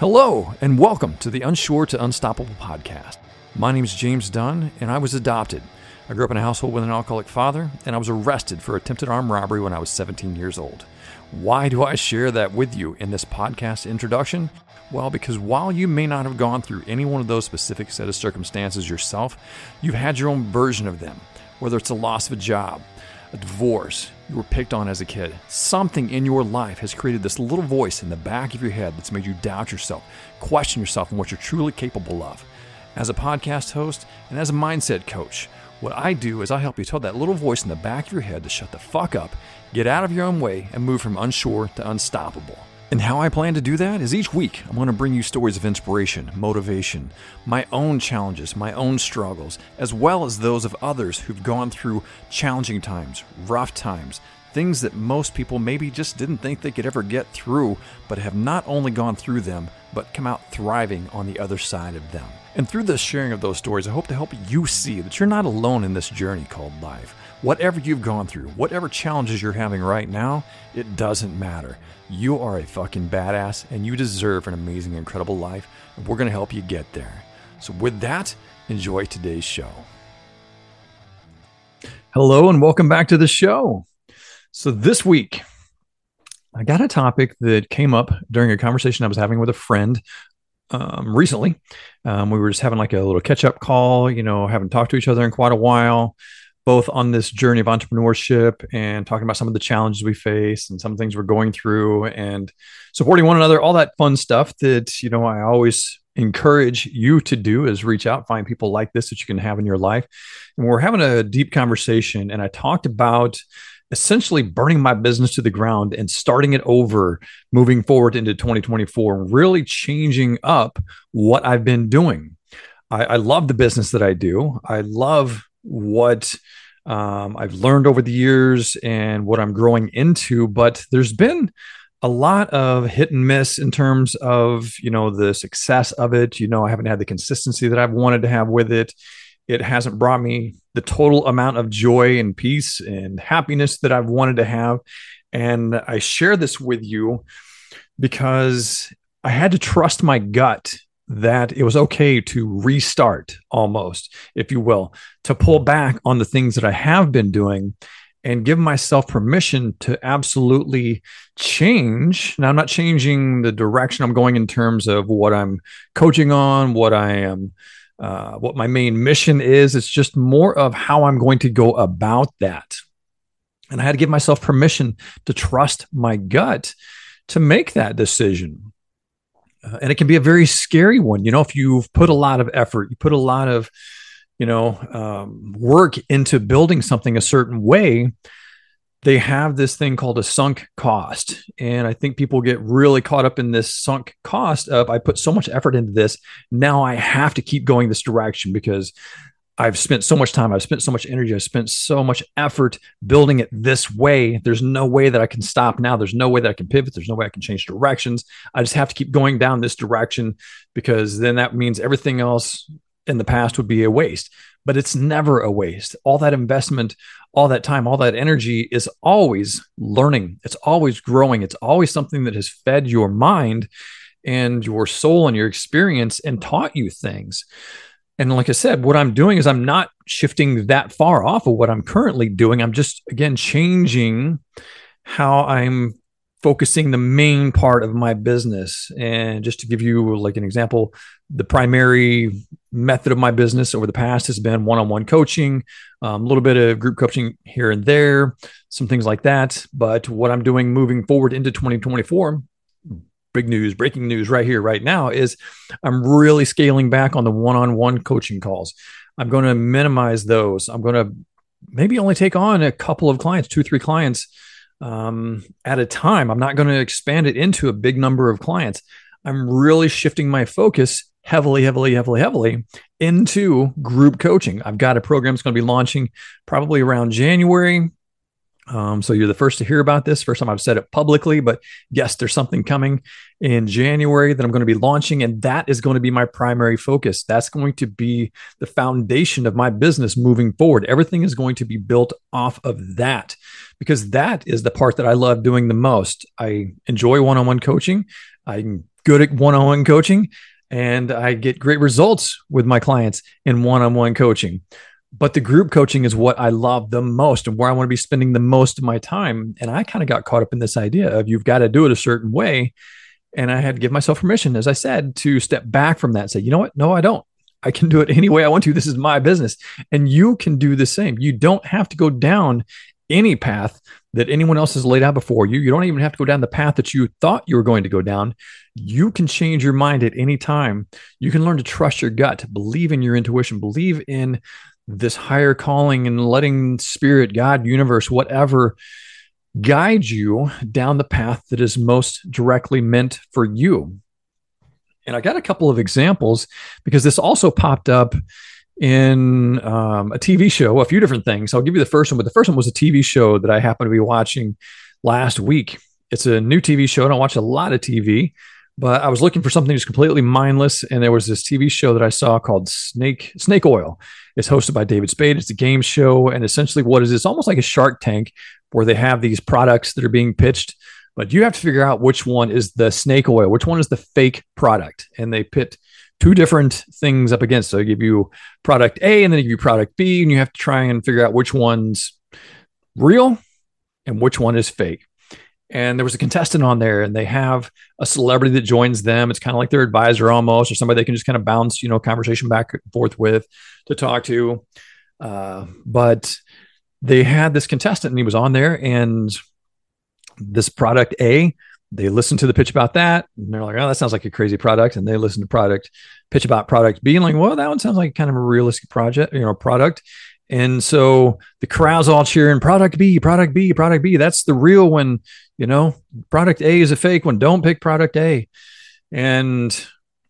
Hello, and welcome to the Unsure to Unstoppable podcast. My name is James Dunn, and I was adopted. I grew up in a household with an alcoholic father, and I was arrested for attempted armed robbery when I was 17 years old. Why do I share that with you in this podcast introduction? Well, because while you may not have gone through any one of those specific set of circumstances yourself, you've had your own version of them, whether it's a loss of a job, a divorce, you were picked on as a kid. Something in your life has created this little voice in the back of your head that's made you doubt yourself, question yourself and what you're truly capable of. As a podcast host and as a mindset coach, what I do is I help you tell that little voice in the back of your head to shut the fuck up, get out of your own way, and move from unsure to unstoppable. And how I plan to do that is each week I'm going to bring you stories of inspiration, motivation, my own challenges, my own struggles, as well as those of others who've gone through challenging times, rough times, things that most people maybe just didn't think they could ever get through, but have not only gone through them, but come out thriving on the other side of them. And through the sharing of those stories, I hope to help you see that you're not alone in this journey called life. Whatever you've gone through, whatever challenges you're having right now, it doesn't matter. You are a fucking badass and you deserve an amazing, incredible life, and we're going to help you get there. So, with that, enjoy today's show. Hello, and welcome back to the show. So, this week, I got a topic that came up during a conversation I was having with a friend um, recently. Um, we were just having like a little catch up call, you know, haven't talked to each other in quite a while both on this journey of entrepreneurship and talking about some of the challenges we face and some things we're going through and supporting one another, all that fun stuff that, you know, I always encourage you to do is reach out, find people like this that you can have in your life. And we're having a deep conversation. And I talked about essentially burning my business to the ground and starting it over moving forward into 2024, really changing up what I've been doing. I, I love the business that I do. I love what um, I've learned over the years and what I'm growing into. But there's been a lot of hit and miss in terms of you know the success of it. You know, I haven't had the consistency that I've wanted to have with it. It hasn't brought me the total amount of joy and peace and happiness that I've wanted to have. And I share this with you because I had to trust my gut that it was okay to restart almost, if you will, to pull back on the things that I have been doing and give myself permission to absolutely change. Now, I'm not changing the direction I'm going in terms of what I'm coaching on, what I am, uh, what my main mission is. It's just more of how I'm going to go about that. And I had to give myself permission to trust my gut to make that decision uh, and it can be a very scary one. You know, if you've put a lot of effort, you put a lot of, you know, um, work into building something a certain way, they have this thing called a sunk cost. And I think people get really caught up in this sunk cost of I put so much effort into this. Now I have to keep going this direction because I've spent so much time, I've spent so much energy, I've spent so much effort building it this way. There's no way that I can stop now. There's no way that I can pivot. There's no way I can change directions. I just have to keep going down this direction because then that means everything else in the past would be a waste. But it's never a waste. All that investment, all that time, all that energy is always learning. It's always growing. It's always something that has fed your mind and your soul and your experience and taught you things. And like I said, what I'm doing is I'm not shifting that far off of what I'm currently doing. I'm just, again, changing how I'm focusing the main part of my business. And just to give you like an example, the primary method of my business over the past has been one-on-one coaching, um, a little bit of group coaching here and there, some things like that. But what I'm doing moving forward into 2024 big news, breaking news right here, right now is I'm really scaling back on the one on one coaching calls. I'm going to minimize those. I'm going to maybe only take on a couple of clients, two, three clients um, at a time. I'm not going to expand it into a big number of clients. I'm really shifting my focus heavily, heavily, heavily, heavily into group coaching. I've got a program that's going to be launching probably around January. Um, so you're the first to hear about this. First time I've said it publicly, but yes, there's something coming in January that I'm going to be launching, and that is going to be my primary focus. That's going to be the foundation of my business moving forward. Everything is going to be built off of that because that is the part that I love doing the most. I enjoy one-on-one coaching. I'm good at one-on-one coaching, and I get great results with my clients in one-on-one coaching but the group coaching is what I love the most and where I want to be spending the most of my time. And I kind of got caught up in this idea of you've got to do it a certain way. And I had to give myself permission, as I said, to step back from that and say, you know what? No, I don't. I can do it any way I want to. This is my business. And you can do the same. You don't have to go down any path that anyone else has laid out before you. You don't even have to go down the path that you thought you were going to go down. You can change your mind at any time. You can learn to trust your gut, believe in your intuition, believe in this higher calling and letting spirit, God, universe, whatever guide you down the path that is most directly meant for you. And I got a couple of examples because this also popped up in um, a TV show, a few different things. I'll give you the first one, but the first one was a TV show that I happened to be watching last week. It's a new TV show. I don't watch a lot of TV, but I was looking for something just completely mindless, and there was this TV show that I saw called Snake Snake Oil. It's hosted by David Spade. It's a game show, and essentially, what is it's almost like a Shark Tank where they have these products that are being pitched, but you have to figure out which one is the snake oil, which one is the fake product, and they pit two different things up against. So they give you product A, and then they give you product B, and you have to try and figure out which one's real and which one is fake and there was a contestant on there and they have a celebrity that joins them. It's kind of like their advisor almost or somebody they can just kind of bounce you know conversation back and forth with to talk to. Uh, but they had this contestant and he was on there and this product a they listened to the pitch about that and they're like oh that sounds like a crazy product and they listen to product pitch about product being like well that one sounds like kind of a realistic project you know product and so the crowd's all cheering product B, product B, product B. That's the real one, you know. Product A is a fake one. Don't pick product A. And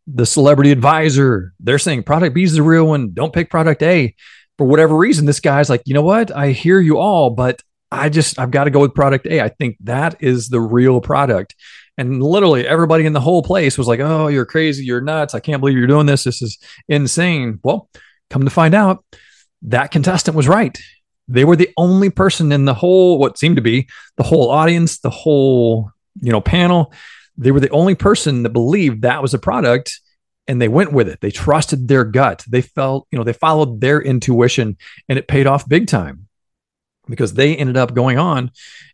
the celebrity advisor, they're saying product B is the real one. Don't pick product A. For whatever reason, this guy's like, you know what? I hear you all, but I just I've got to go with product A. I think that is the real product. And literally everybody in the whole place was like, "Oh, you're crazy, you're nuts. I can't believe you're doing this. This is insane." Well, come to find out, that contestant was right. They were the only person in the whole, what seemed to be the whole audience, the whole, you know, panel. They were the only person that believed that was a product and they went with it. They trusted their gut. They felt, you know, they followed their intuition and it paid off big time because they ended up going on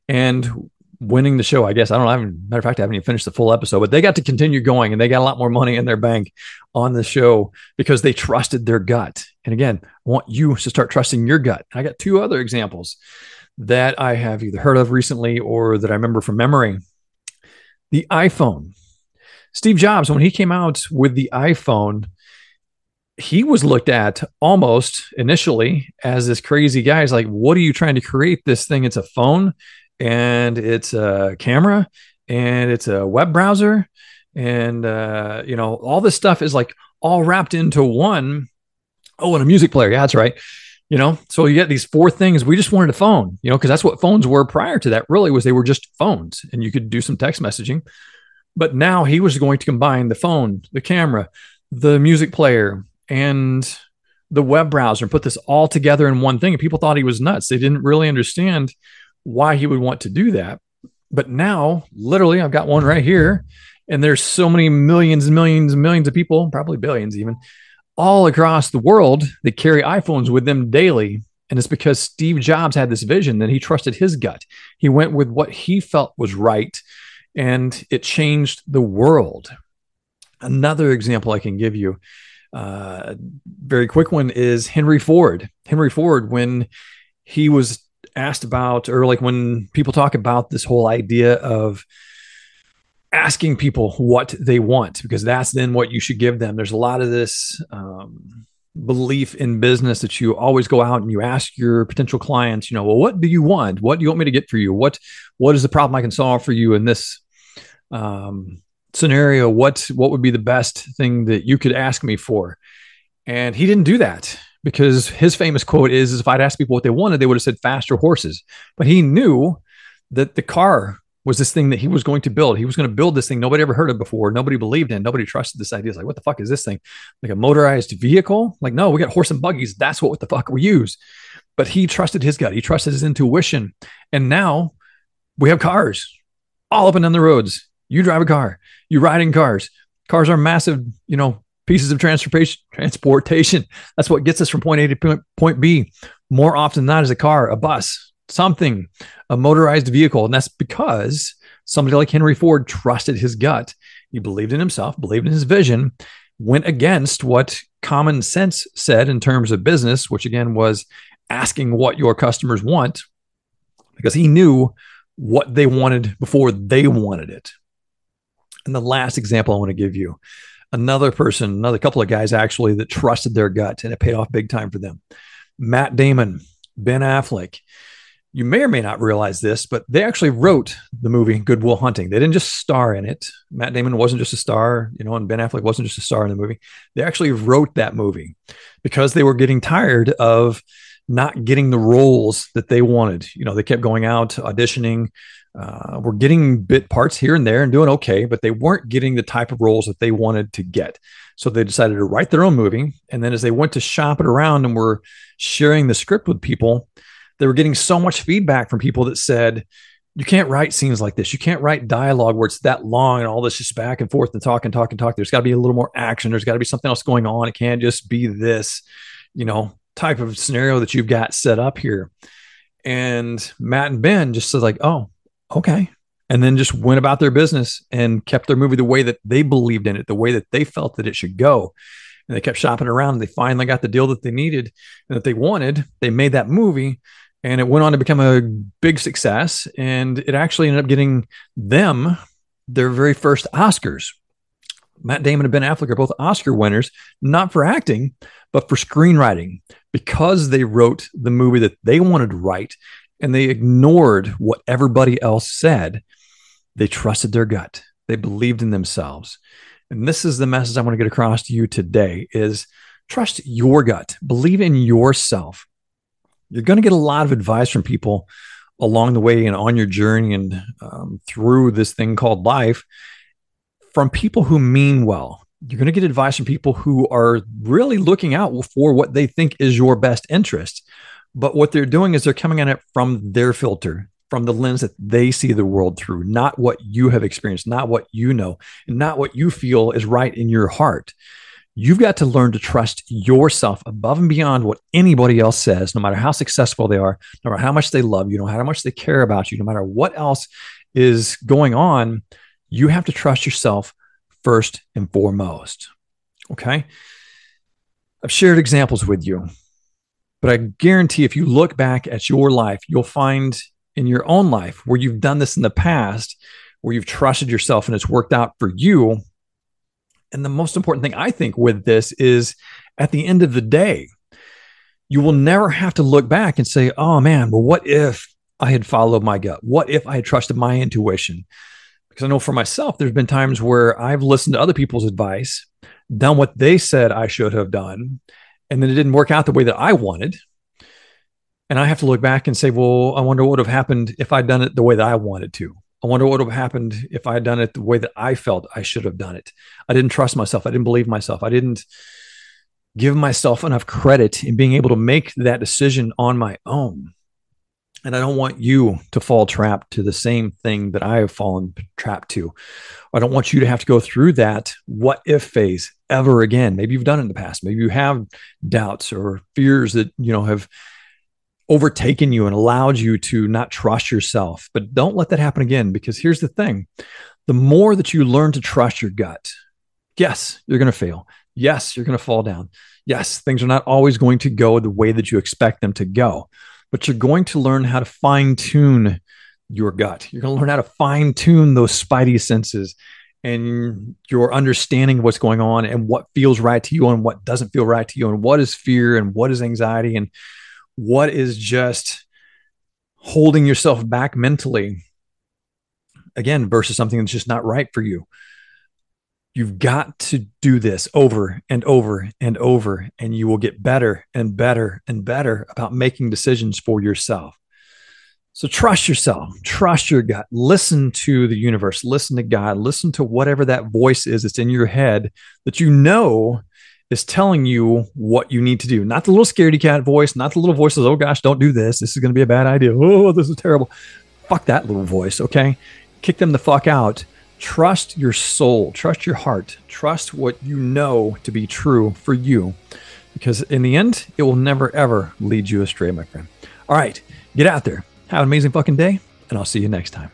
and winning the show. I guess I don't know. I haven't, matter of fact, I haven't even finished the full episode, but they got to continue going and they got a lot more money in their bank on the show because they trusted their gut. And again, I want you to start trusting your gut. I got two other examples that I have either heard of recently or that I remember from memory. The iPhone. Steve Jobs, when he came out with the iPhone, he was looked at almost initially as this crazy guy. He's like, What are you trying to create? This thing, it's a phone and it's a camera and it's a web browser and uh, you know all this stuff is like all wrapped into one oh and a music player. Yeah that's right. You know so you get these four things. We just wanted a phone you know because that's what phones were prior to that really was they were just phones and you could do some text messaging. But now he was going to combine the phone the camera the music player and the web browser and put this all together in one thing and people thought he was nuts. They didn't really understand why he would want to do that. But now, literally, I've got one right here, and there's so many millions and millions and millions of people, probably billions even, all across the world that carry iPhones with them daily. And it's because Steve Jobs had this vision that he trusted his gut. He went with what he felt was right, and it changed the world. Another example I can give you, uh, very quick one, is Henry Ford. Henry Ford, when he was asked about, or like when people talk about this whole idea of asking people what they want, because that's then what you should give them. There's a lot of this um, belief in business that you always go out and you ask your potential clients, you know, well, what do you want? What do you want me to get for you? What what is the problem I can solve for you in this um, scenario? What what would be the best thing that you could ask me for? And he didn't do that because his famous quote is, is if I'd asked people what they wanted, they would have said faster horses. But he knew that the car was this thing that he was going to build. He was going to build this thing nobody ever heard of before. Nobody believed in. Nobody trusted this idea. It's like, what the fuck is this thing? Like a motorized vehicle? Like, no, we got horse and buggies. That's what, what the fuck we use. But he trusted his gut. He trusted his intuition. And now we have cars all up and down the roads. You drive a car. You ride in cars. Cars are massive, you know, pieces of transportation. Transportation. That's what gets us from point A to point B. More often than not, is a car, a bus, something, a motorized vehicle, and that's because somebody like Henry Ford trusted his gut. He believed in himself, believed in his vision, went against what common sense said in terms of business, which again was asking what your customers want, because he knew what they wanted before they wanted it. And the last example I want to give you another person, another couple of guys actually that trusted their gut and it paid off big time for them. Matt Damon, Ben Affleck. You may or may not realize this, but they actually wrote the movie Good Will Hunting. They didn't just star in it. Matt Damon wasn't just a star, you know, and Ben Affleck wasn't just a star in the movie. They actually wrote that movie because they were getting tired of not getting the roles that they wanted. You know, they kept going out auditioning, uh, were getting bit parts here and there and doing okay, but they weren't getting the type of roles that they wanted to get. So they decided to write their own movie. And then as they went to shop it around and were sharing the script with people, they were getting so much feedback from people that said, you can't write scenes like this. You can't write dialogue where it's that long and all this just back and forth and talk and talk and talk. There's got to be a little more action. There's got to be something else going on. It can't just be this, you know, type of scenario that you've got set up here. And Matt and Ben just said, like, oh, okay. And then just went about their business and kept their movie the way that they believed in it, the way that they felt that it should go. And they kept shopping around and they finally got the deal that they needed and that they wanted. They made that movie and it went on to become a big success. And it actually ended up getting them their very first Oscars. Matt Damon and Ben Affleck are both Oscar winners, not for acting, but for screenwriting because they wrote the movie that they wanted to write and they ignored what everybody else said. They trusted their gut. They believed in themselves. And this is the message I want to get across to you today is trust your gut. Believe in yourself. You're going to get a lot of advice from people along the way and on your journey and um, through this thing called life from people who mean well, you're going to get advice from people who are really looking out for what they think is your best interest. But what they're doing is they're coming at it from their filter, from the lens that they see the world through, not what you have experienced, not what you know, and not what you feel is right in your heart. You've got to learn to trust yourself above and beyond what anybody else says, no matter how successful they are, no matter how much they love you, no matter how much they care about you, no matter what else is going on. You have to trust yourself first and foremost. Okay. I've shared examples with you, but I guarantee if you look back at your life, you'll find in your own life where you've done this in the past, where you've trusted yourself and it's worked out for you. And the most important thing I think with this is at the end of the day, you will never have to look back and say, oh man, well, what if I had followed my gut? What if I had trusted my intuition? because I know for myself, there's been times where I've listened to other people's advice, done what they said I should have done, and then it didn't work out the way that I wanted. And I have to look back and say, well, I wonder what would have happened if I'd done it the way that I wanted to. I wonder what would have happened if I had done it the way that I felt I should have done it. I didn't trust myself. I didn't believe myself. I didn't give myself enough credit in being able to make that decision on my own. And I don't want you to fall trapped to the same thing that I have fallen trapped to. I don't want you to have to go through that what if phase ever again. Maybe you've done it in the past. Maybe you have doubts or fears that, you know, have overtaken you and allowed you to not trust yourself. But don't let that happen again because here's the thing. The more that you learn to trust your gut, yes, you're going to fail. Yes, you're going to fall down. Yes, things are not always going to go the way that you expect them to go but you're going to learn how to fine tune your gut. You're going to learn how to fine tune those spidey senses and your understanding of what's going on and what feels right to you and what doesn't feel right to you and what is fear and what is anxiety and what is just holding yourself back mentally? Again versus something that's just not right for you. You've got to do this over and over and over, and you will get better and better and better about making decisions for yourself. So trust yourself, trust your gut, listen to the universe, listen to God, listen to whatever that voice is that's in your head that you know is telling you what you need to do. Not the little scaredy cat voice, not the little voice says, oh gosh, don't do this. This is going to be a bad idea. Oh, this is terrible. Fuck that little voice, okay? Kick them the fuck out. Trust your soul, trust your heart, trust what you know to be true for you. Because in the end, it will never ever lead you astray, my friend. All right, get out there. Have an amazing fucking day, and I'll see you next time.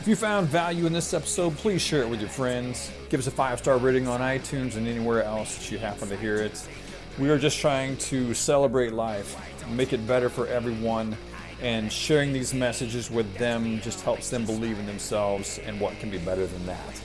If you found value in this episode, please share it with your friends. Give us a five star rating on iTunes and anywhere else that you happen to hear it. We are just trying to celebrate life, make it better for everyone, and sharing these messages with them just helps them believe in themselves and what can be better than that.